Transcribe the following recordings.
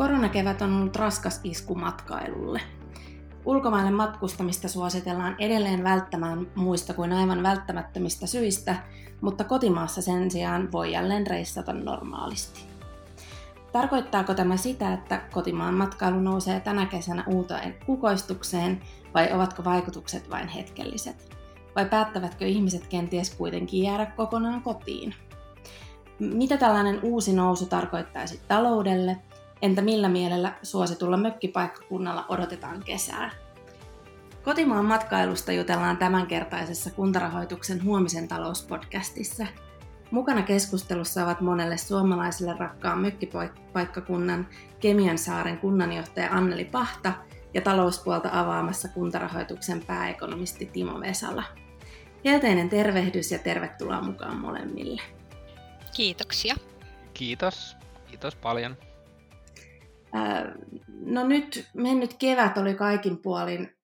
Koronakevät on ollut raskas isku matkailulle. Ulkomaille matkustamista suositellaan edelleen välttämään muista kuin aivan välttämättömistä syistä, mutta kotimaassa sen sijaan voi jälleen reissata normaalisti. Tarkoittaako tämä sitä, että kotimaan matkailu nousee tänä kesänä uuteen kukoistukseen vai ovatko vaikutukset vain hetkelliset? Vai päättävätkö ihmiset kenties kuitenkin jäädä kokonaan kotiin? Mitä tällainen uusi nousu tarkoittaisi taloudelle Entä millä mielellä suositulla mökkipaikkakunnalla odotetaan kesää? Kotimaan matkailusta jutellaan tämänkertaisessa kuntarahoituksen huomisen talouspodcastissa. Mukana keskustelussa ovat monelle suomalaiselle rakkaan mökkipaikkakunnan Kemian saaren kunnanjohtaja Anneli Pahta ja talouspuolta avaamassa kuntarahoituksen pääekonomisti Timo Vesala. Helteinen tervehdys ja tervetuloa mukaan molemmille. Kiitoksia. Kiitos. Kiitos paljon. No nyt mennyt kevät oli kaikin puolin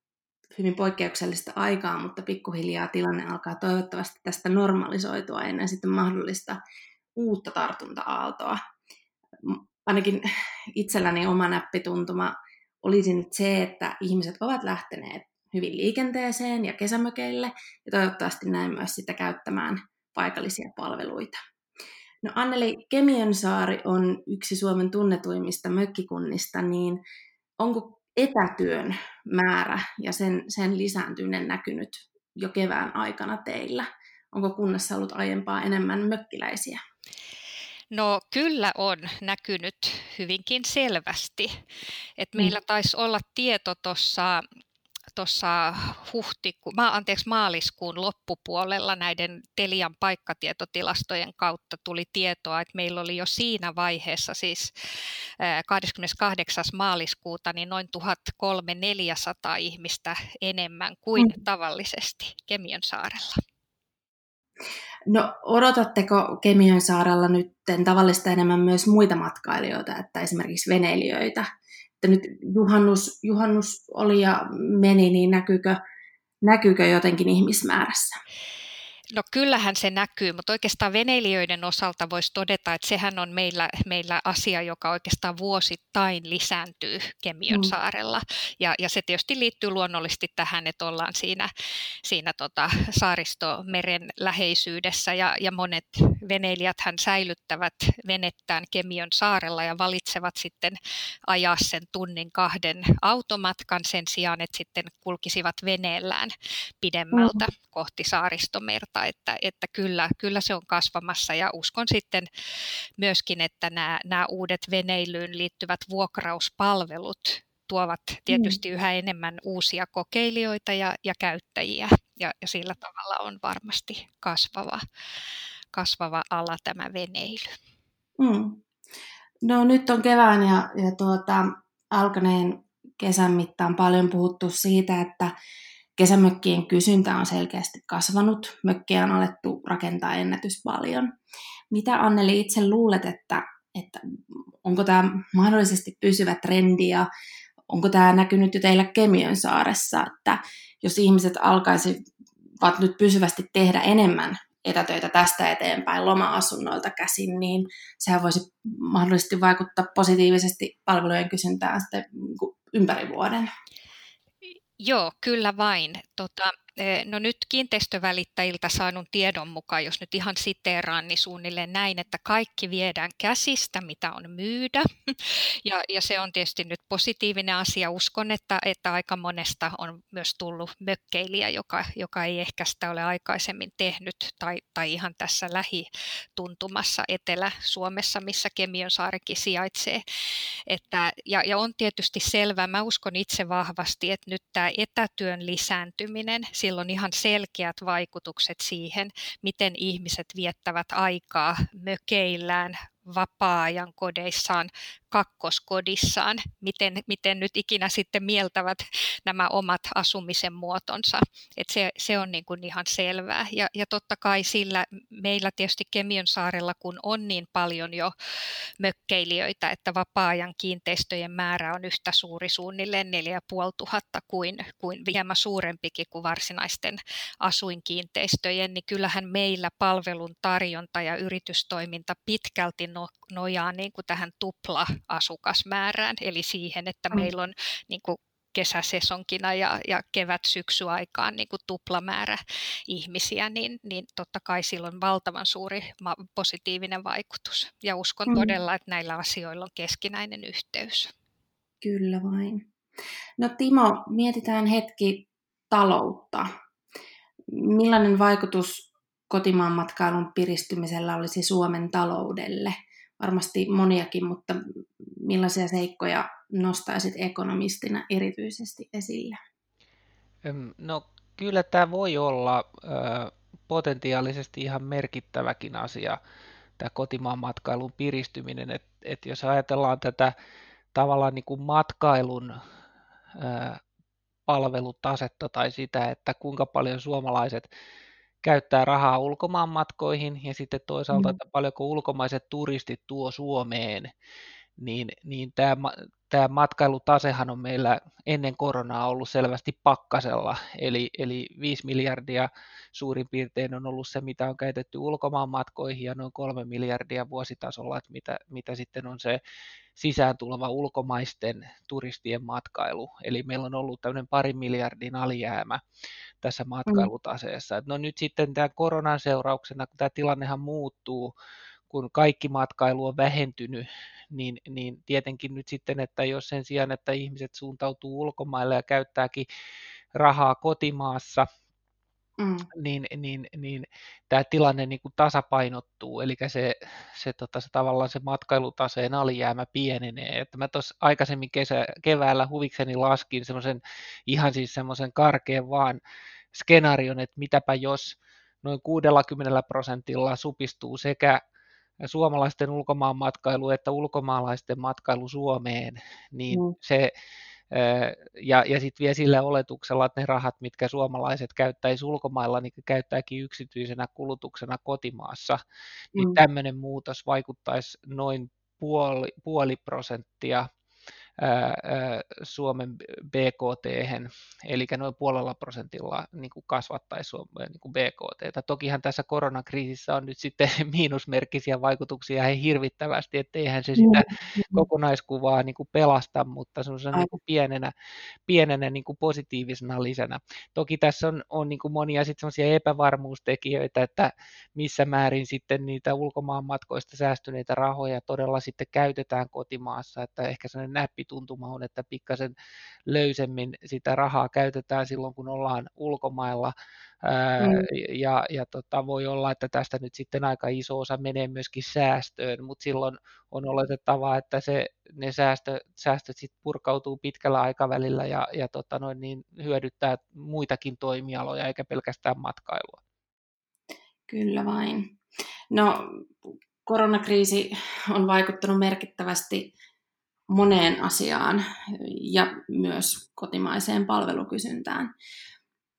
hyvin poikkeuksellista aikaa, mutta pikkuhiljaa tilanne alkaa toivottavasti tästä normalisoitua ennen sitten mahdollista uutta tartunta-aaltoa. Ainakin itselläni oma näppituntuma olisi nyt se, että ihmiset ovat lähteneet hyvin liikenteeseen ja kesämökeille ja toivottavasti näin myös sitä käyttämään paikallisia palveluita. No Anneli, Kemiönsaari on yksi Suomen tunnetuimmista mökkikunnista, niin onko etätyön määrä ja sen, sen lisääntyminen näkynyt jo kevään aikana teillä? Onko kunnassa ollut aiempaa enemmän mökkiläisiä? No kyllä on näkynyt hyvinkin selvästi. Et meillä mm. taisi olla tieto tuossa tuossa huhtiku, ma, anteeksi, maaliskuun loppupuolella näiden Telian paikkatietotilastojen kautta tuli tietoa, että meillä oli jo siinä vaiheessa, siis 28. maaliskuuta, niin noin 1300 ihmistä enemmän kuin mm. tavallisesti Kemion saarella. No odotatteko Kemion saarella nyt tavallista enemmän myös muita matkailijoita, että esimerkiksi veneilijöitä että nyt juhannus, juhannus oli ja meni, niin näkyykö, näkyykö jotenkin ihmismäärässä? No kyllähän se näkyy, mutta oikeastaan veneilijöiden osalta voisi todeta, että sehän on meillä, meillä asia, joka oikeastaan vuosittain lisääntyy Kemion mm. saarella. Ja, ja se tietysti liittyy luonnollisesti tähän, että ollaan siinä, siinä tota saaristomeren läheisyydessä ja, ja monet veneilijät hän säilyttävät venettään Kemion saarella ja valitsevat sitten ajaa sen tunnin kahden automatkan sen sijaan, että sitten kulkisivat veneellään pidemmältä mm. kohti saaristomerta kautta, että, että kyllä, kyllä se on kasvamassa ja uskon sitten myöskin, että nämä, nämä uudet veneilyyn liittyvät vuokrauspalvelut tuovat tietysti mm. yhä enemmän uusia kokeilijoita ja, ja käyttäjiä ja, ja sillä tavalla on varmasti kasvava, kasvava ala tämä veneily. Mm. No nyt on kevään ja, ja tuota, alkaneen kesän mittaan paljon puhuttu siitä, että Kesämökkien kysyntä on selkeästi kasvanut, mökkiä on alettu rakentaa ennätys paljon. Mitä Anneli itse luulet, että, että onko tämä mahdollisesti pysyvä trendi ja onko tämä näkynyt jo teillä Kemiön saaressa, että jos ihmiset alkaisivat nyt pysyvästi tehdä enemmän etätöitä tästä eteenpäin loma-asunnoilta käsin, niin sehän voisi mahdollisesti vaikuttaa positiivisesti palvelujen kysyntään sitten niin ympäri vuoden. Joo, kyllä vain. Tota, no nyt kiinteistövälittäjiltä saanut tiedon mukaan, jos nyt ihan siteeraan, niin suunnilleen näin, että kaikki viedään käsistä, mitä on myydä. Ja, ja se on tietysti nyt positiivinen asia. Uskon, että, että aika monesta on myös tullut mökkeilijä, joka, joka ei ehkä sitä ole aikaisemmin tehnyt, tai, tai ihan tässä lähituntumassa Etelä-Suomessa, missä Kemionsaarikin sijaitsee. Että, ja, ja on tietysti selvää, mä uskon itse vahvasti, että nyt tämä etätyön lisääntyminen, sillä on ihan selkeät vaikutukset siihen, miten ihmiset viettävät aikaa mökeillään, vapaa-ajan kodeissaan, kakkoskodissaan, miten, miten nyt ikinä sitten mieltävät nämä omat asumisen muotonsa. Et se, se on niin kuin ihan selvää. Ja, ja totta kai sillä meillä tietysti Kemion saarella, kun on niin paljon jo mökkeilijöitä, että vapaa-ajan kiinteistöjen määrä on yhtä suuri suunnilleen 4500 kuin, kuin hieman suurempikin kuin varsinaisten asuinkiinteistöjen, niin kyllähän meillä palvelun tarjonta ja yritystoiminta pitkälti no, nojaa niin kuin tähän tupla-asukasmäärään, eli siihen, että mm. meillä on niin kuin kesäsesonkina ja, ja kevät-syksyaikaan niin kuin tuplamäärä ihmisiä, niin, niin totta kai sillä on valtavan suuri positiivinen vaikutus. Ja uskon mm. todella, että näillä asioilla on keskinäinen yhteys. Kyllä vain. No Timo, mietitään hetki taloutta. Millainen vaikutus kotimaan matkailun piristymisellä olisi Suomen taloudelle? Varmasti moniakin, mutta millaisia seikkoja nostaisit ekonomistina erityisesti esille? No kyllä tämä voi olla potentiaalisesti ihan merkittäväkin asia, tämä kotimaan matkailun piristyminen. että et jos ajatellaan tätä tavallaan niin kuin matkailun palvelutasetta tai sitä, että kuinka paljon suomalaiset käyttää rahaa ulkomaan matkoihin ja sitten toisaalta, mm. että paljonko ulkomaiset turistit tuo Suomeen, niin, niin tämä, tämä matkailutasehan on meillä ennen koronaa ollut selvästi pakkasella, eli, eli 5 miljardia suurin piirtein on ollut se, mitä on käytetty ulkomaan matkoihin ja noin 3 miljardia vuositasolla, että mitä, mitä sitten on se sisään tuleva ulkomaisten turistien matkailu. Eli meillä on ollut tämmöinen pari miljardin alijäämä tässä mm. matkailutaseessa. No nyt sitten tämän koronan seurauksena, kun tämä tilannehan muuttuu, kun kaikki matkailu on vähentynyt, niin, niin tietenkin nyt sitten, että jos sen sijaan, että ihmiset suuntautuu ulkomaille ja käyttääkin rahaa kotimaassa, mm. niin, niin, niin tämä tilanne niin kuin tasapainottuu, eli se, se, tota, se tavallaan se matkailutaseen alijäämä pienenee. Että mä tuossa aikaisemmin kesä, keväällä huvikseni laskin semmoisen ihan siis semmoisen karkeen vaan skenaarion, että mitäpä jos noin 60 prosentilla supistuu sekä suomalaisten ulkomaan matkailu että ulkomaalaisten matkailu Suomeen, niin mm. se ja, ja sitten vielä sillä oletuksella, että ne rahat, mitkä suomalaiset käyttäisi ulkomailla, niin käyttääkin yksityisenä kulutuksena kotimaassa, niin mm. tämmöinen muutos vaikuttaisi noin puoli, puoli prosenttia Suomen BKT, eli noin puolella prosentilla niin kuin kasvattaisi Suomen niin kuin BKT. Tokihan tässä koronakriisissä on nyt sitten miinusmerkkisiä vaikutuksia ihan hirvittävästi, että eihän se sitä kokonaiskuvaa niin kuin pelasta, mutta se on niin kuin pienenä, pienenä niin kuin positiivisena lisänä. Toki tässä on, on niin kuin monia sitten epävarmuustekijöitä, että missä määrin sitten niitä ulkomaan matkoista säästyneitä rahoja todella sitten käytetään kotimaassa, että ehkä sellainen näppi tuntuma on, että pikkasen löysemmin sitä rahaa käytetään silloin, kun ollaan ulkomailla. Mm. Ja, ja tota, voi olla, että tästä nyt sitten aika iso osa menee myöskin säästöön, mutta silloin on oletettavaa, että se, ne säästö, säästöt sitten purkautuu pitkällä aikavälillä ja, ja tota noin, niin hyödyttää muitakin toimialoja eikä pelkästään matkailua. Kyllä vain. No, koronakriisi on vaikuttanut merkittävästi moneen asiaan ja myös kotimaiseen palvelukysyntään.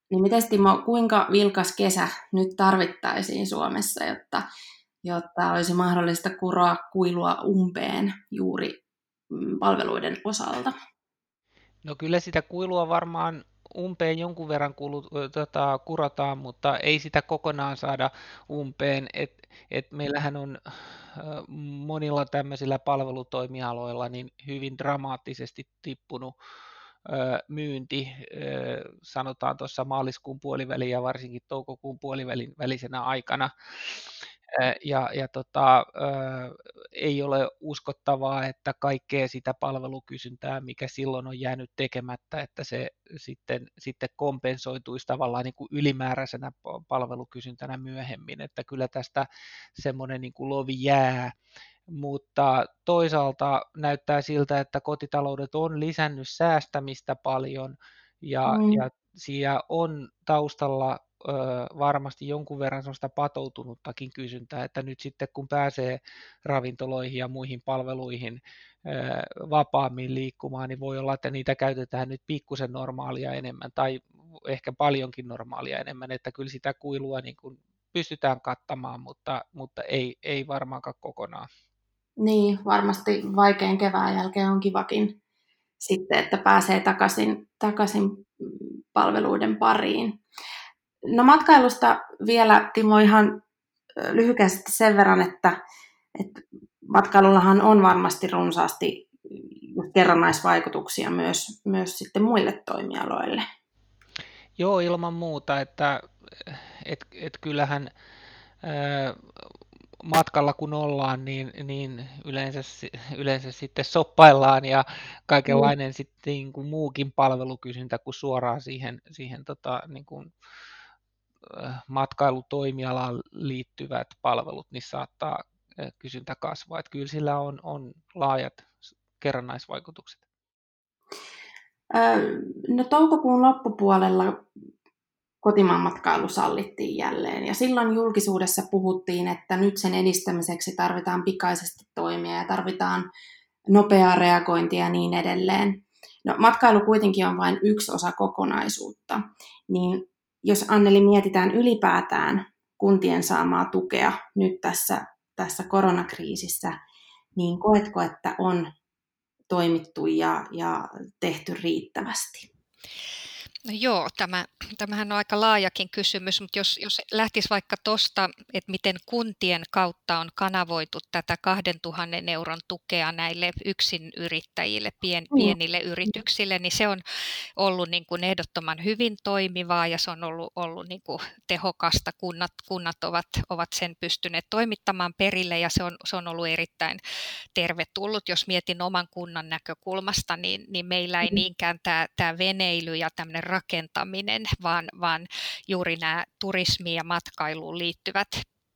Niin miten Timo, kuinka vilkas kesä nyt tarvittaisiin Suomessa, jotta, jotta olisi mahdollista kuroa kuilua umpeen juuri mm, palveluiden osalta? No kyllä sitä kuilua varmaan umpeen jonkun verran kulut, tota, kurotaan, mutta ei sitä kokonaan saada umpeen. Et, et meillähän on monilla tämmöisillä palvelutoimialoilla niin hyvin dramaattisesti tippunut myynti, sanotaan tuossa maaliskuun puolivälin ja varsinkin toukokuun puolivälin välisenä aikana ja, ja tota, ei ole uskottavaa, että kaikkea sitä palvelukysyntää, mikä silloin on jäänyt tekemättä, että se sitten, sitten kompensoituisi tavallaan niin kuin ylimääräisenä palvelukysyntänä myöhemmin, että kyllä tästä semmoinen niin kuin lovi jää, mutta toisaalta näyttää siltä, että kotitaloudet on lisännyt säästämistä paljon ja, mm. ja siellä on taustalla varmasti jonkun verran sellaista patoutunuttakin kysyntää, että nyt sitten kun pääsee ravintoloihin ja muihin palveluihin vapaammin liikkumaan, niin voi olla, että niitä käytetään nyt pikkusen normaalia enemmän tai ehkä paljonkin normaalia enemmän, että kyllä sitä kuilua niin kuin pystytään kattamaan, mutta, mutta ei, ei varmaankaan kokonaan. Niin, varmasti vaikein kevään jälkeen on kivakin sitten, että pääsee takaisin, takaisin palveluiden pariin. No matkailusta vielä, Timo, ihan lyhykäisesti sen verran, että, että matkailullahan on varmasti runsaasti kerrannaisvaikutuksia myös, myös sitten muille toimialoille. Joo, ilman muuta, että et, et kyllähän ää, matkalla kun ollaan, niin, niin yleensä, yleensä sitten soppaillaan ja kaikenlainen mm. sitten niin kuin muukin palvelukysyntä kuin suoraan siihen, siihen tota, niin kuin, matkailutoimialaan liittyvät palvelut, niin saattaa kysyntä kasvaa. Että kyllä sillä on, on laajat kerrannaisvaikutukset. No toukokuun loppupuolella kotimaan matkailu sallittiin jälleen. Ja silloin julkisuudessa puhuttiin, että nyt sen edistämiseksi tarvitaan pikaisesti toimia ja tarvitaan nopeaa reagointia ja niin edelleen. No, matkailu kuitenkin on vain yksi osa kokonaisuutta, niin jos Anneli mietitään ylipäätään kuntien saamaa tukea nyt tässä, tässä koronakriisissä, niin koetko, että on toimittu ja, ja tehty riittävästi? No joo, tämä, tämähän on aika laajakin kysymys, mutta jos, jos lähtisi vaikka tuosta, että miten kuntien kautta on kanavoitu tätä 2000 euron tukea näille yrittäjille, pien, pienille yrityksille, niin se on ollut niin kuin ehdottoman hyvin toimivaa ja se on ollut, ollut niin kuin tehokasta. Kunnat, kunnat ovat, ovat sen pystyneet toimittamaan perille ja se on, se on ollut erittäin tervetullut. Jos mietin oman kunnan näkökulmasta, niin, niin meillä ei mm. niinkään tämä, tämä veneily ja tämmöinen rakentaminen, vaan, vaan juuri nämä turismiin ja matkailuun liittyvät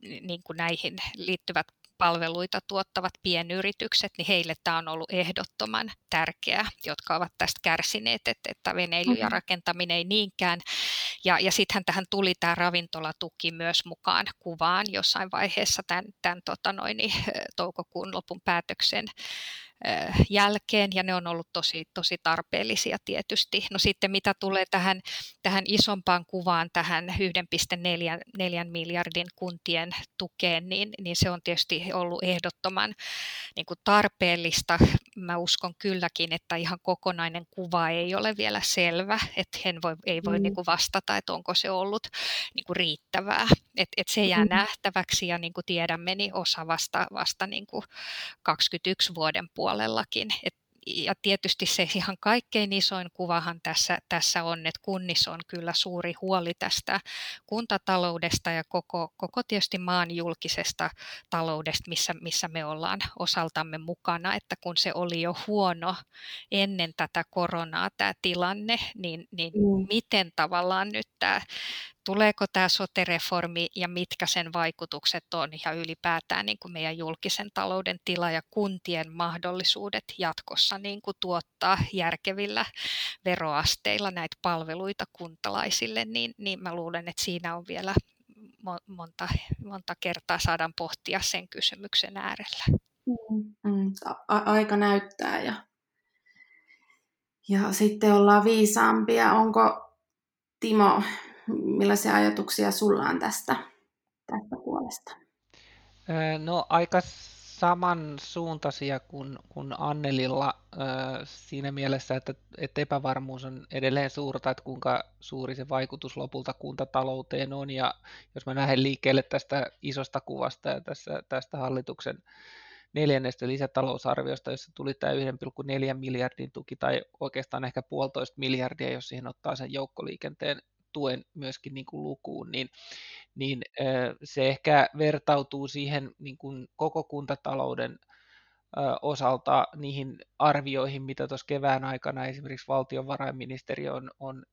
niin kuin näihin liittyvät palveluita tuottavat pienyritykset, niin heille tämä on ollut ehdottoman tärkeää, jotka ovat tästä kärsineet, että, että veneily ja mm-hmm. rakentaminen ei niinkään. Ja, ja sittenhän tähän tuli tämä ravintolatuki myös mukaan kuvaan jossain vaiheessa tämän, tämän tota noin, niin, toukokuun lopun päätöksen jälkeen ja ne on ollut tosi, tosi tarpeellisia tietysti. No sitten mitä tulee tähän, tähän isompaan kuvaan, tähän 1,4 miljardin kuntien tukeen, niin, niin se on tietysti ollut ehdottoman niin kuin tarpeellista. Mä uskon kylläkin, että ihan kokonainen kuva ei ole vielä selvä, että hän voi, ei voi mm. niin kuin vastata, että onko se ollut niin kuin riittävää. Et, et se jää mm. nähtäväksi ja niin kuin tiedämme, niin osa vasta, vasta niin kuin 21 vuoden puolella puolellakin. Et, ja tietysti se ihan kaikkein isoin kuvahan tässä, tässä on, että kunnissa on kyllä suuri huoli tästä kuntataloudesta ja koko, koko tietysti maan julkisesta taloudesta, missä, missä me ollaan osaltamme mukana, että kun se oli jo huono ennen tätä koronaa tämä tilanne, niin, niin mm. miten tavallaan nyt tämä tuleeko tämä sote-reformi ja mitkä sen vaikutukset on ja ylipäätään niin kuin meidän julkisen talouden tila ja kuntien mahdollisuudet jatkossa niin kuin tuottaa järkevillä veroasteilla näitä palveluita kuntalaisille, niin, niin mä luulen, että siinä on vielä monta, monta kertaa saadaan pohtia sen kysymyksen äärellä. Mm, mm, aika näyttää ja, ja sitten ollaan viisaampia. Onko Timo millaisia ajatuksia sulla on tästä, tästä puolesta? No aika samansuuntaisia kuin, kuin Annelilla siinä mielessä, että, että epävarmuus on edelleen suurta, että kuinka suuri se vaikutus lopulta kuntatalouteen on. Ja jos mä lähden liikkeelle tästä isosta kuvasta ja tässä, tästä hallituksen neljännestä lisätalousarviosta, jossa tuli tämä 1,4 miljardin tuki tai oikeastaan ehkä puolitoista miljardia, jos siihen ottaa sen joukkoliikenteen tuen myöskin niin kuin lukuun, niin, niin se ehkä vertautuu siihen niin kuin koko kuntatalouden osalta niihin arvioihin, mitä tuossa kevään aikana esimerkiksi valtiovarainministeriö on, on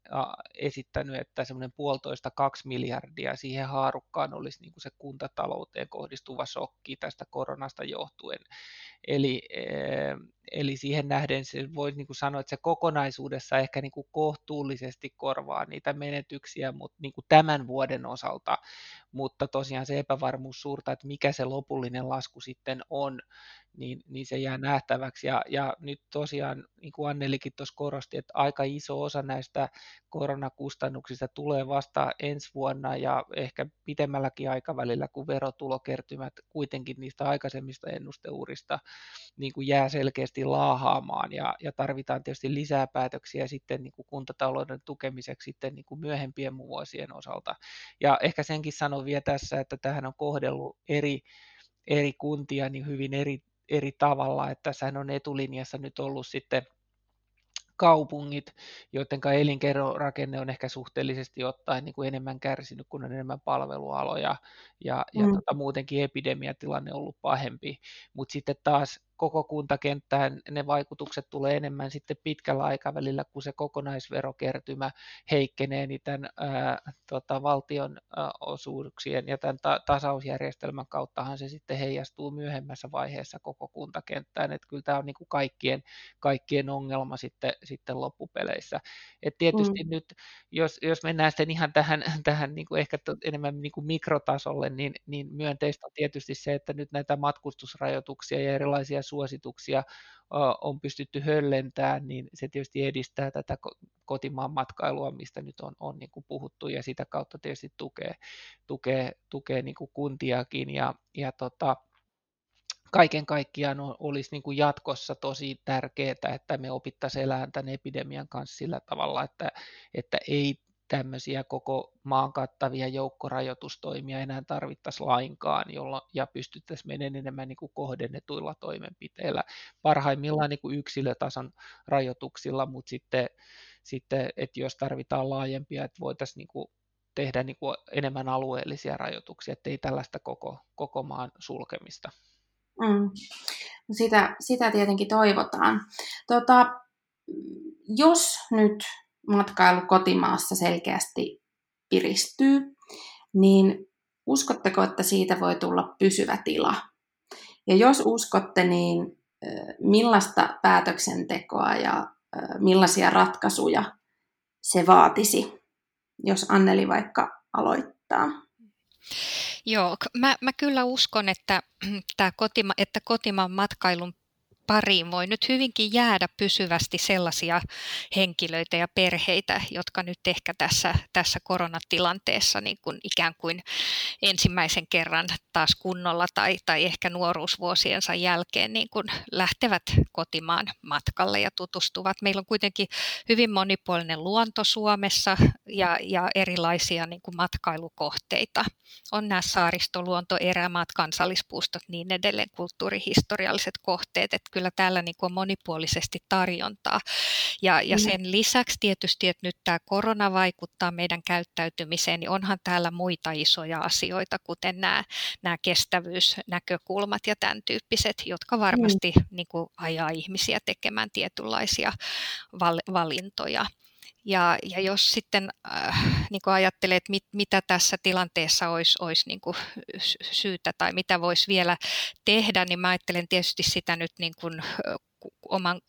esittänyt, että semmoinen puolitoista kaksi miljardia siihen haarukkaan olisi niin kuin se kuntatalouteen kohdistuva shokki tästä koronasta johtuen. Eli, eli siihen nähden se voi niin kuin sanoa, että se kokonaisuudessa ehkä niin kuin kohtuullisesti korvaa niitä menetyksiä mutta niin kuin tämän vuoden osalta, mutta tosiaan se epävarmuus suurta, että mikä se lopullinen lasku sitten on, niin, niin se jää nähtäväksi. Ja, ja nyt tosiaan, niin kuin Annelikin tuossa korosti, että aika iso osa näistä koronakustannuksista tulee vasta ensi vuonna ja ehkä pitemmälläkin aikavälillä, kun verotulokertymät kuitenkin niistä aikaisemmista ennusteurista niin kuin jää selkeästi laahaamaan ja, ja tarvitaan tietysti lisää päätöksiä sitten niin kuin kuntatalouden tukemiseksi sitten niin kuin myöhempien vuosien osalta. Ja ehkä senkin sanon vielä tässä, että tähän on kohdellut eri eri kuntia niin hyvin eri eri tavalla, että sehän on etulinjassa nyt ollut sitten kaupungit, joiden elinkeinorakenne on ehkä suhteellisesti ottaen niin kuin enemmän kärsinyt, kun on enemmän palvelualoja ja, ja mm. tota, muutenkin epidemiatilanne on ollut pahempi. Mutta sitten taas koko kuntakenttään ne vaikutukset tulee enemmän sitten pitkällä aikavälillä, kun se kokonaisverokertymä heikkenee, niin tämän ää, tota, valtion ää, osuuksien ja tämän ta- tasausjärjestelmän kauttahan se sitten heijastuu myöhemmässä vaiheessa koko kuntakenttään, että kyllä tämä on niin kuin kaikkien, kaikkien ongelma sitten, sitten loppupeleissä. Et tietysti mm. nyt, jos, jos mennään sitten ihan tähän, tähän niin kuin ehkä enemmän niin kuin mikrotasolle, niin, niin myönteistä on tietysti se, että nyt näitä matkustusrajoituksia ja erilaisia suosituksia on pystytty höllentämään, niin se tietysti edistää tätä kotimaan matkailua, mistä nyt on, on niin kuin puhuttu, ja sitä kautta tietysti tukee, tukee, tukee niin kuin kuntiakin, ja, ja tota, kaiken kaikkiaan olisi niin kuin jatkossa tosi tärkeää, että me opittaisiin elämään tämän epidemian kanssa sillä tavalla, että, että ei tämmöisiä koko maan kattavia joukkorajoitustoimia enää tarvittaisi lainkaan, jolla, ja pystyttäisiin menemään enemmän niin kuin kohdennetuilla toimenpiteillä, parhaimmillaan niin kuin yksilötason rajoituksilla, mutta sitten, sitten että jos tarvitaan laajempia, että voitaisiin niin kuin tehdä niin kuin enemmän alueellisia rajoituksia, ettei tällaista koko, koko maan sulkemista. Mm. Sitä, sitä tietenkin toivotaan. Tota, jos nyt matkailu kotimaassa selkeästi piristyy, niin uskotteko, että siitä voi tulla pysyvä tila? Ja jos uskotte, niin millaista päätöksentekoa ja millaisia ratkaisuja se vaatisi, jos Anneli vaikka aloittaa? Joo, mä, mä kyllä uskon, että, tämä kotima, että kotimaan matkailun pariin voi nyt hyvinkin jäädä pysyvästi sellaisia henkilöitä ja perheitä, jotka nyt ehkä tässä, tässä koronatilanteessa niin kuin ikään kuin ensimmäisen kerran taas kunnolla tai, tai ehkä nuoruusvuosiensa jälkeen niin kuin lähtevät kotimaan matkalle ja tutustuvat. Meillä on kuitenkin hyvin monipuolinen luonto Suomessa ja, ja erilaisia niin kuin matkailukohteita. On nämä saaristoluonto, erämaat, kansallispuistot, niin edelleen kulttuurihistorialliset kohteet. Että kyllä täällä niin kuin on monipuolisesti tarjontaa. Ja, ja mm. sen lisäksi tietysti, että nyt tämä korona vaikuttaa meidän käyttäytymiseen, niin onhan täällä muita isoja asioita, kuten nämä, nämä kestävyysnäkökulmat ja tämän tyyppiset, jotka mm. varmasti mm. niin kuin ajaa ihmisiä tekemään tietynlaisia val, valintoja. Ja, ja jos sitten äh, niin kuin ajattelee, että mit, mitä tässä tilanteessa olisi, olisi niin kuin syytä tai mitä voisi vielä tehdä, niin mä ajattelen tietysti sitä nyt niin kuin oman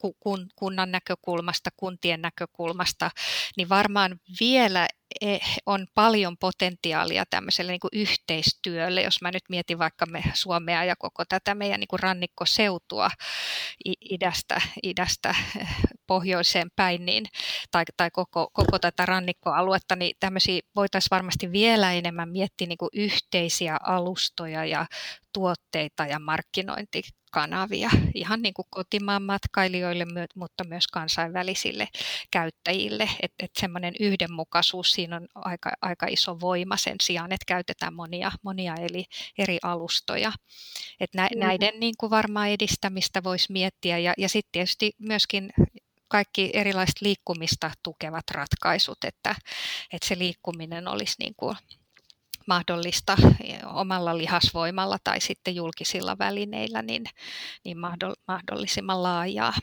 kunnan näkökulmasta, kuntien näkökulmasta, niin varmaan vielä on paljon potentiaalia tämmöiselle niin kuin yhteistyölle, jos mä nyt mietin vaikka me Suomea ja koko tätä meidän niin kuin rannikkoseutua idästä, idästä pohjoiseen päin, niin, tai, tai koko, koko tätä rannikkoaluetta, niin tämmöisiä voitaisiin varmasti vielä enemmän miettiä niin kuin yhteisiä alustoja ja tuotteita ja markkinointikanavia ihan niin kuin kotimaan matkailijoille, mutta myös kansainvälisille käyttäjille. Että et semmoinen yhdenmukaisuus siinä on aika, aika iso voima sen sijaan, että käytetään monia, monia eli eri alustoja. Et nä, näiden niin kuin varmaan edistämistä voisi miettiä ja, ja sitten tietysti myöskin kaikki erilaiset liikkumista tukevat ratkaisut, että, että se liikkuminen olisi niin kuin mahdollista omalla lihasvoimalla tai sitten julkisilla välineillä, niin, niin mahdollisimman laajaa.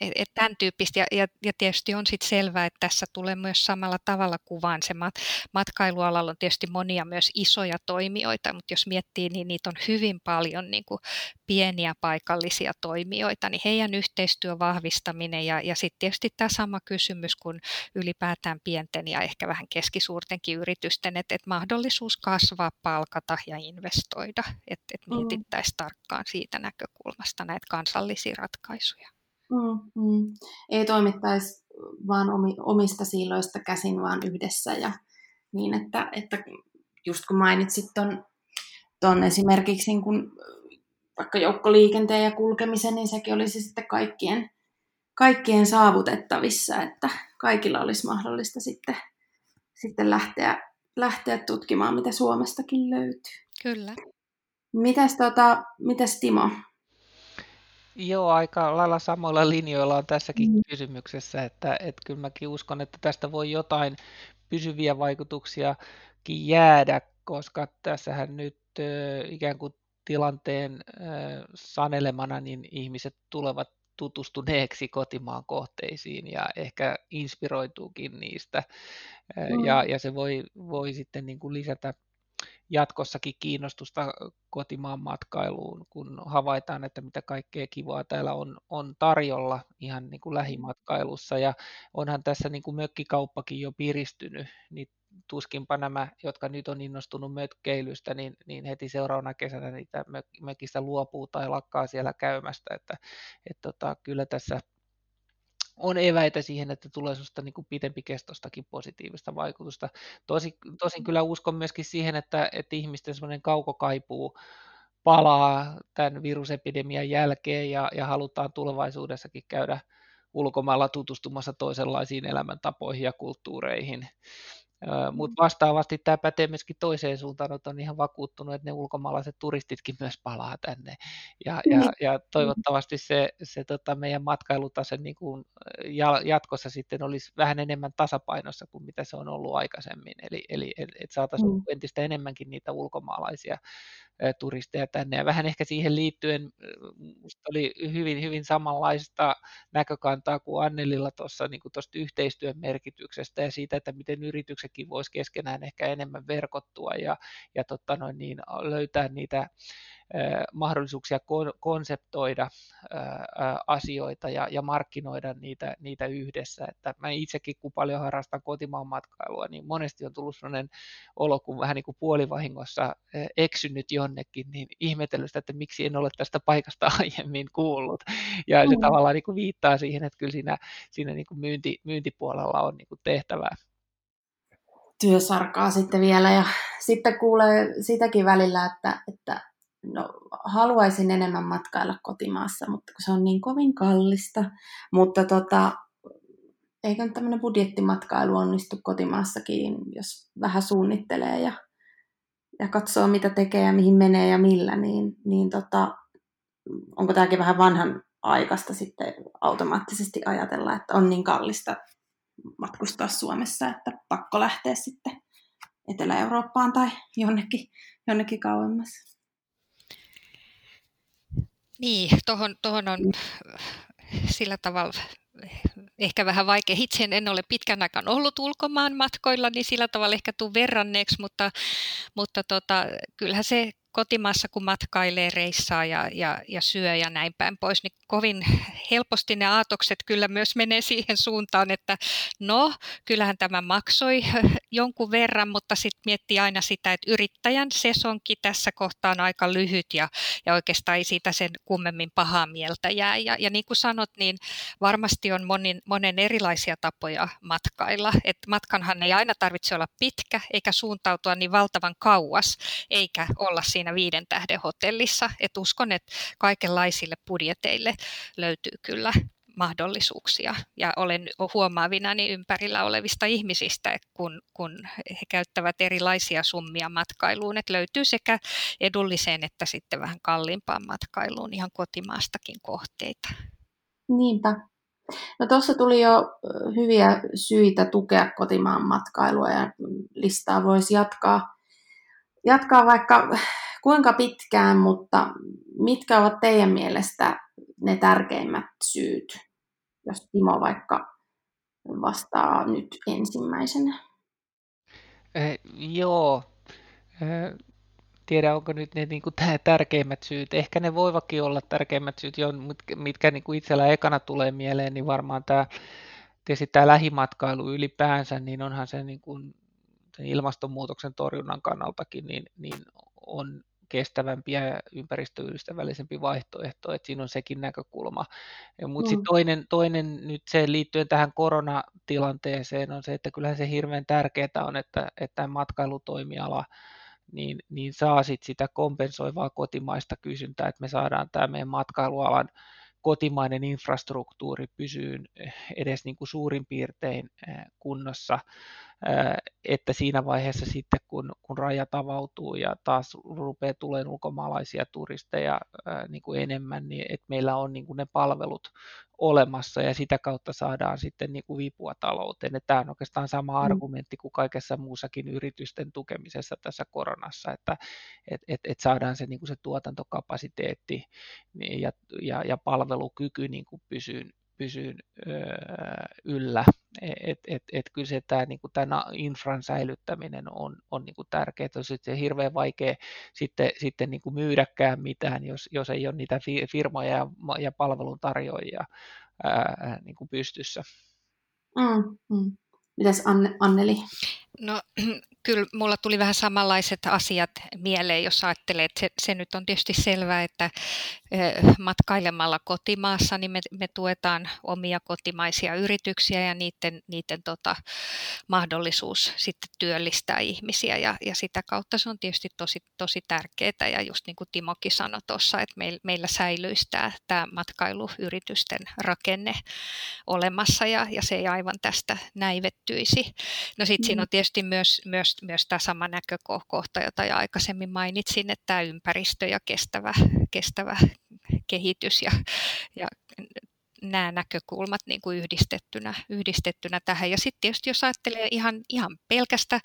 Et, et tämän tyyppistä, ja, ja, ja tietysti on sitten selvää, että tässä tulee myös samalla tavalla kuvaan se mat, matkailualalla on tietysti monia myös isoja toimijoita, mutta jos miettii, niin niitä on hyvin paljon niin kuin pieniä paikallisia toimijoita, niin heidän yhteistyön vahvistaminen ja, ja sitten tietysti tämä sama kysymys kuin ylipäätään pienten ja ehkä vähän keskisuurtenkin yritysten, että, että mahdollisuus kasvaa, palkata ja investoida, että, että mm. mietittäisiin tarkkaan siitä näkökulmasta näitä kansallisia ratkaisuja. Mm, mm. Ei toimittaisi vaan omista siiloista käsin, vaan yhdessä ja niin, että, että just kun mainitsit ton, ton esimerkiksi niin kun, vaikka joukkoliikenteen ja kulkemisen, niin sekin olisi sitten kaikkien, kaikkien saavutettavissa, että kaikilla olisi mahdollista sitten, sitten lähteä, lähteä tutkimaan, mitä Suomestakin löytyy. Kyllä. Mitäs, tota, mitäs Timo? Joo, aika lailla samoilla linjoilla on tässäkin mm. kysymyksessä, että, että kyllä mäkin uskon, että tästä voi jotain pysyviä vaikutuksiakin jäädä, koska tässähän nyt ikään kuin tilanteen sanelemana niin ihmiset tulevat tutustuneeksi kotimaan kohteisiin ja ehkä inspiroituukin niistä. Mm. Ja, ja se voi, voi sitten niin kuin lisätä jatkossakin kiinnostusta kotimaan matkailuun, kun havaitaan, että mitä kaikkea kivaa täällä on, on tarjolla ihan niin kuin lähimatkailussa. Ja onhan tässä niin kuin mökkikauppakin jo piristynyt, niin tuskinpa nämä, jotka nyt on innostunut mökkeilystä, niin, niin heti seuraavana kesänä niitä mökistä luopuu tai lakkaa siellä käymästä. Että, et tota, kyllä tässä on eväitä siihen, että tulee sinusta niin kuin kestostakin positiivista vaikutusta. Tosi, tosin kyllä uskon myöskin siihen, että, että ihmisten semmoinen kaukokaipuu palaa tämän virusepidemian jälkeen ja, ja halutaan tulevaisuudessakin käydä ulkomailla tutustumassa toisenlaisiin elämäntapoihin ja kulttuureihin. Mutta vastaavasti tämä pätee myöskin toiseen suuntaan, että on ihan vakuuttunut, että ne ulkomaalaiset turistitkin myös palaa tänne. Ja, ja, niin. ja toivottavasti se, se tota meidän matkailutase niin kuin jatkossa sitten olisi vähän enemmän tasapainossa kuin mitä se on ollut aikaisemmin. Eli, eli että saataisiin mm. entistä enemmänkin niitä ulkomaalaisia turisteja tänne. Ja vähän ehkä siihen liittyen oli hyvin, hyvin samanlaista näkökantaa kuin Annelilla tuossa niin yhteistyön merkityksestä ja siitä, että miten yrityksetkin voisi keskenään ehkä enemmän verkottua ja, ja totta noin, niin löytää niitä mahdollisuuksia konseptoida asioita ja, ja markkinoida niitä, niitä yhdessä. Että mä itsekin, kun paljon harrastan kotimaan matkailua, niin monesti on tullut sellainen olo, kun vähän niin kuin puolivahingossa eksynyt jonnekin, niin ihmetellyt sitä, että miksi en ole tästä paikasta aiemmin kuullut. Ja se mm. tavallaan niin kuin viittaa siihen, että kyllä siinä, siinä niin kuin myynti, myyntipuolella on niin kuin tehtävää työsarkaa sitten vielä ja sitten kuulee sitäkin välillä, että, että no, haluaisin enemmän matkailla kotimaassa, mutta kun se on niin kovin kallista. Mutta tota, eikö tämmöinen budjettimatkailu onnistu kotimaassakin, jos vähän suunnittelee ja, ja katsoo, mitä tekee ja mihin menee ja millä, niin, niin tota, onko tämäkin vähän vanhan aikaista sitten automaattisesti ajatella, että on niin kallista matkustaa Suomessa, että pakko lähteä sitten Etelä-Eurooppaan tai jonnekin, jonnekin kauemmas. Niin, tuohon, tuohon on sillä tavalla ehkä vähän vaikea. Itse en ole pitkän aikaan ollut ulkomaan matkoilla, niin sillä tavalla ehkä tuu verranneeksi, mutta, mutta tota, kyllähän se kotimaassa, kun matkailee, reissaa ja, ja, ja syö ja näin päin pois, niin kovin helposti ne aatokset kyllä myös menee siihen suuntaan, että no, kyllähän tämä maksoi jonkun verran, mutta sitten miettii aina sitä, että yrittäjän sesonki tässä kohtaa on aika lyhyt ja, ja oikeastaan ei siitä sen kummemmin pahaa mieltä jää. Ja, ja niin kuin sanot, niin varmasti on monin, monen erilaisia tapoja matkailla. Et matkanhan ei aina tarvitse olla pitkä eikä suuntautua niin valtavan kauas, eikä olla siinä viiden tähden hotellissa. Et uskon, että kaikenlaisille budjeteille löytyy kyllä mahdollisuuksia ja olen huomaavinani ympärillä olevista ihmisistä, kun, kun he käyttävät erilaisia summia matkailuun, että löytyy sekä edulliseen että sitten vähän kalliimpaan matkailuun ihan kotimaastakin kohteita. Niinpä. No tuossa tuli jo hyviä syitä tukea kotimaan matkailua ja listaa voisi jatkaa, jatkaa vaikka kuinka pitkään, mutta mitkä ovat teidän mielestä ne tärkeimmät syyt, jos Timo vaikka vastaa nyt ensimmäisenä? Eh, joo. Eh, tiedä, onko nyt ne niin kuin, tärkeimmät syyt. Ehkä ne voivakin olla tärkeimmät syyt, jo, mitkä, mitkä niin kuin itsellä ekana tulee mieleen, niin varmaan tämä, tietysti tämä lähimatkailu ylipäänsä, niin onhan se niin kuin, ilmastonmuutoksen torjunnan kannaltakin, niin, niin on kestävämpi ja ympäristöystävällisempi vaihtoehto, että siinä on sekin näkökulma. Mutta sitten mm. toinen, toinen nyt se liittyen tähän koronatilanteeseen on se, että kyllähän se hirveän tärkeää on, että, että matkailutoimiala niin, niin saa sit sitä kompensoivaa kotimaista kysyntää, että me saadaan tämä meidän matkailualan kotimainen infrastruktuuri pysyy edes niin kuin suurin piirtein kunnossa että siinä vaiheessa sitten, kun, kun rajat avautuu ja taas rupeaa tulemaan ulkomaalaisia turisteja niin kuin enemmän, niin että meillä on niin kuin ne palvelut olemassa ja sitä kautta saadaan sitten niin kuin vipua talouteen. Että tämä on oikeastaan sama mm. argumentti kuin kaikessa muussakin yritysten tukemisessa tässä koronassa, että et, et, et saadaan se, niin kuin se tuotantokapasiteetti ja, ja, ja palvelukyky niin kuin pysyyn, pysyyn öö, yllä. Et, et, et kyllä se tämä, niin kuin tämä infran säilyttäminen on, on niin kuin tärkeää. On sitten hirveän vaikea sitten, sitten niin kuin myydäkään mitään, jos, jos ei ole niitä firmoja ja, ja palveluntarjoajia ää, niin kuin pystyssä. Mm, mm. Mitäs Anne, Anneli? No kyllä mulla tuli vähän samanlaiset asiat mieleen, jos ajattelee, että se, se nyt on tietysti selvää, että matkailemalla kotimaassa niin me, me tuetaan omia kotimaisia yrityksiä ja niiden, niiden tota, mahdollisuus sitten työllistää ihmisiä ja, ja sitä kautta se on tietysti tosi, tosi tärkeää ja just niin kuin Timokin sanoi tuossa, että meil, meillä säilyisi tämä, tämä matkailuyritysten rakenne olemassa ja, ja se ei aivan tästä näivettyisi. No sitten mm. siinä on tietysti myös, myös, myös tämä sama näkökohta, jota jo aikaisemmin mainitsin, että tämä ympäristö ja kestävä, kestävä kehitys ja, ja nämä näkökulmat niin kuin yhdistettynä, yhdistettynä tähän. Ja sitten tietysti jos ajattelee ihan, ihan pelkästä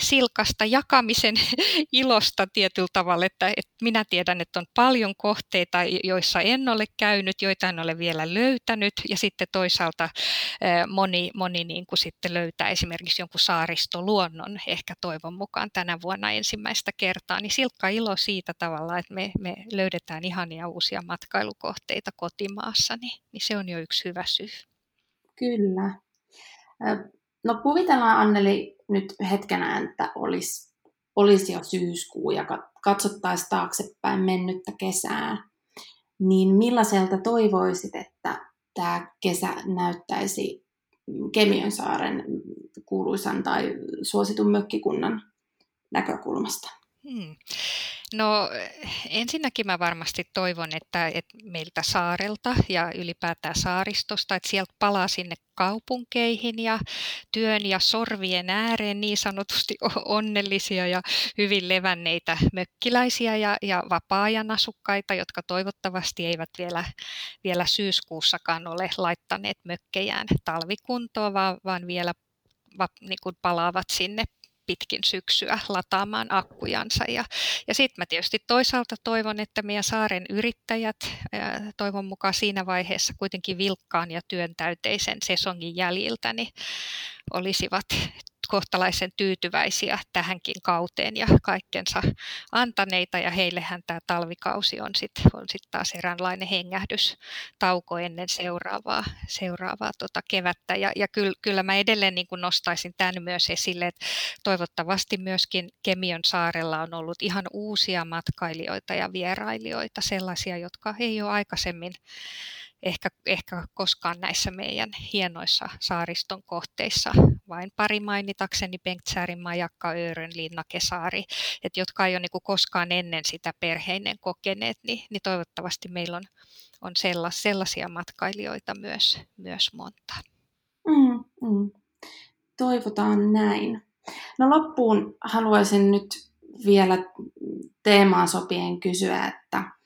silkasta jakamisen ilosta tietyllä tavalla, että, että minä tiedän, että on paljon kohteita, joissa en ole käynyt, joita en ole vielä löytänyt, ja sitten toisaalta moni, moni niin kuin sitten löytää esimerkiksi jonkun saaristoluonnon, ehkä toivon mukaan tänä vuonna ensimmäistä kertaa, niin silkka ilo siitä tavalla, että me, me löydetään ihania uusia matkailukohteita kotimaassa, niin, niin se on jo yksi hyvä syy. Kyllä. No kuvitellaan Anneli nyt hetkenä, että olisi, olisi jo syyskuu ja katsottaisiin taaksepäin mennyttä kesää. Niin millaiselta toivoisit, että tämä kesä näyttäisi Kemiönsaaren kuuluisan tai suositun mökkikunnan näkökulmasta? Hmm. No ensinnäkin mä varmasti toivon, että, että meiltä saarelta ja ylipäätään saaristosta, että sieltä palaa sinne kaupunkeihin ja työn ja sorvien ääreen niin sanotusti onnellisia ja hyvin levänneitä mökkiläisiä ja, ja vapaa-ajan asukkaita, jotka toivottavasti eivät vielä, vielä syyskuussakaan ole laittaneet mökkejään talvikuntoon, vaan, vaan vielä va, niin kuin palaavat sinne pitkin syksyä lataamaan akkujansa. Ja, ja sitten mä tietysti toisaalta toivon, että meidän saaren yrittäjät toivon mukaan siinä vaiheessa kuitenkin vilkkaan ja työntäyteisen sesongin jäljiltä niin olisivat kohtalaisen tyytyväisiä tähänkin kauteen ja kaikkensa antaneita. Ja heillehän tämä talvikausi on sitten on sit taas eräänlainen hengähdystauko ennen seuraavaa, seuraavaa tota kevättä. Ja, ja kyllä, kyllä mä edelleen niin kuin nostaisin tämän myös esille, että toivottavasti myöskin Kemion saarella on ollut ihan uusia matkailijoita ja vierailijoita, sellaisia, jotka ei ole aikaisemmin ehkä, ehkä koskaan näissä meidän hienoissa saariston kohteissa. Vain pari mainitakseni Bengtsäärin majakka, Öörön, Linnakesaari, että jotka ei ole niin koskaan ennen sitä perheinen kokeneet, niin, niin toivottavasti meillä on, on sellas, sellaisia matkailijoita myös, myös monta. Mm, mm. Toivotaan näin. No loppuun haluaisin nyt vielä teemaan sopien kysyä, että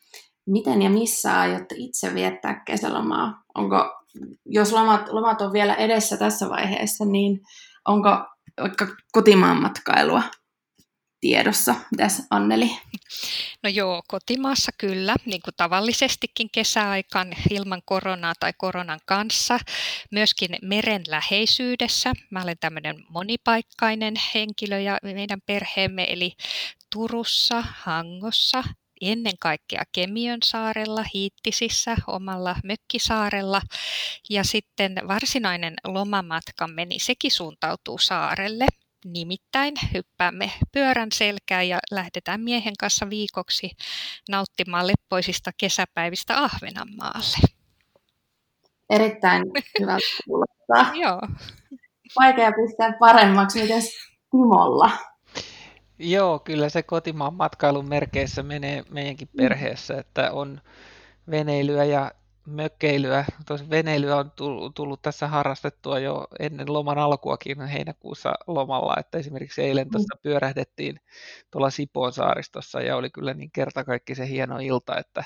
miten ja missä aiotte itse viettää kesälomaa? Onko, jos lomat, lomat on vielä edessä tässä vaiheessa, niin onko vaikka kotimaan matkailua tiedossa? Mitäs Anneli? No joo, kotimaassa kyllä, niin kuin tavallisestikin kesäaikaan ilman koronaa tai koronan kanssa. Myöskin meren läheisyydessä. Mä olen tämmöinen monipaikkainen henkilö ja meidän perheemme, eli Turussa, Hangossa, ennen kaikkea Kemiön saarella, Hiittisissä, omalla mökkisaarella. Ja sitten varsinainen lomamatkamme, niin sekin suuntautuu saarelle. Nimittäin hyppäämme pyörän selkään ja lähdetään miehen kanssa viikoksi nauttimaan leppoisista kesäpäivistä Ahvenanmaalle. Erittäin hyvä kuulostaa. Joo. Vaikea pistää paremmaksi. Mites Timolla? Joo, kyllä se kotimaan matkailun merkeissä menee meidänkin mm. perheessä, että on veneilyä ja mökkeilyä, tuossa veneilyä on tullut, tullut tässä harrastettua jo ennen loman alkuakin heinäkuussa lomalla, että esimerkiksi eilen mm. tuossa pyörähdettiin tuolla Sipoon saaristossa ja oli kyllä niin kerta kaikki se hieno ilta, että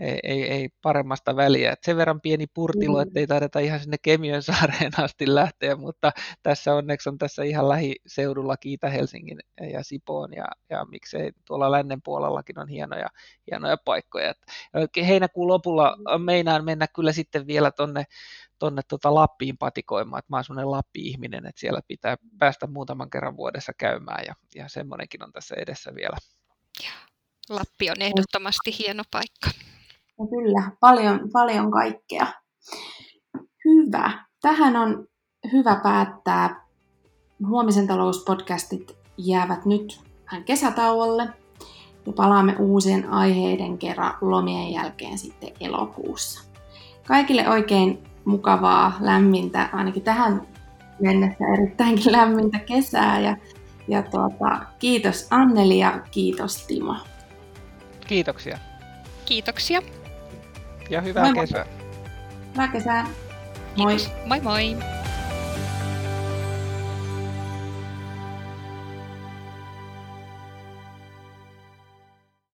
ei, ei, ei paremmasta väliä. Et sen verran pieni purtilo, mm. että ei taideta ihan sinne Kemiön saareen asti lähteä, mutta tässä onneksi on tässä ihan lähiseudulla Kiitä Helsingin ja Sipoon ja, ja miksei tuolla lännen puolellakin on hienoja, hienoja paikkoja. Et heinäkuun lopulla meinaan mennä kyllä sitten vielä tonne tonne tota Lappiin patikoimaan, että mä oon semmoinen Lappi-ihminen, että siellä pitää päästä muutaman kerran vuodessa käymään ja, ja semmoinenkin on tässä edessä vielä. Lappi on ehdottomasti hieno paikka. No kyllä, paljon, paljon kaikkea. Hyvä. Tähän on hyvä päättää. Huomisen talouspodcastit jäävät nyt kesätauolle ja palaamme uusien aiheiden kerran lomien jälkeen sitten elokuussa. Kaikille oikein mukavaa, lämmintä, ainakin tähän mennessä erittäinkin lämmintä kesää ja, ja tuota, kiitos Anneli ja kiitos Timo. Kiitoksia. Kiitoksia. Ja hyvää moi kesää. Hyvää kesää. Moi. Moi moi.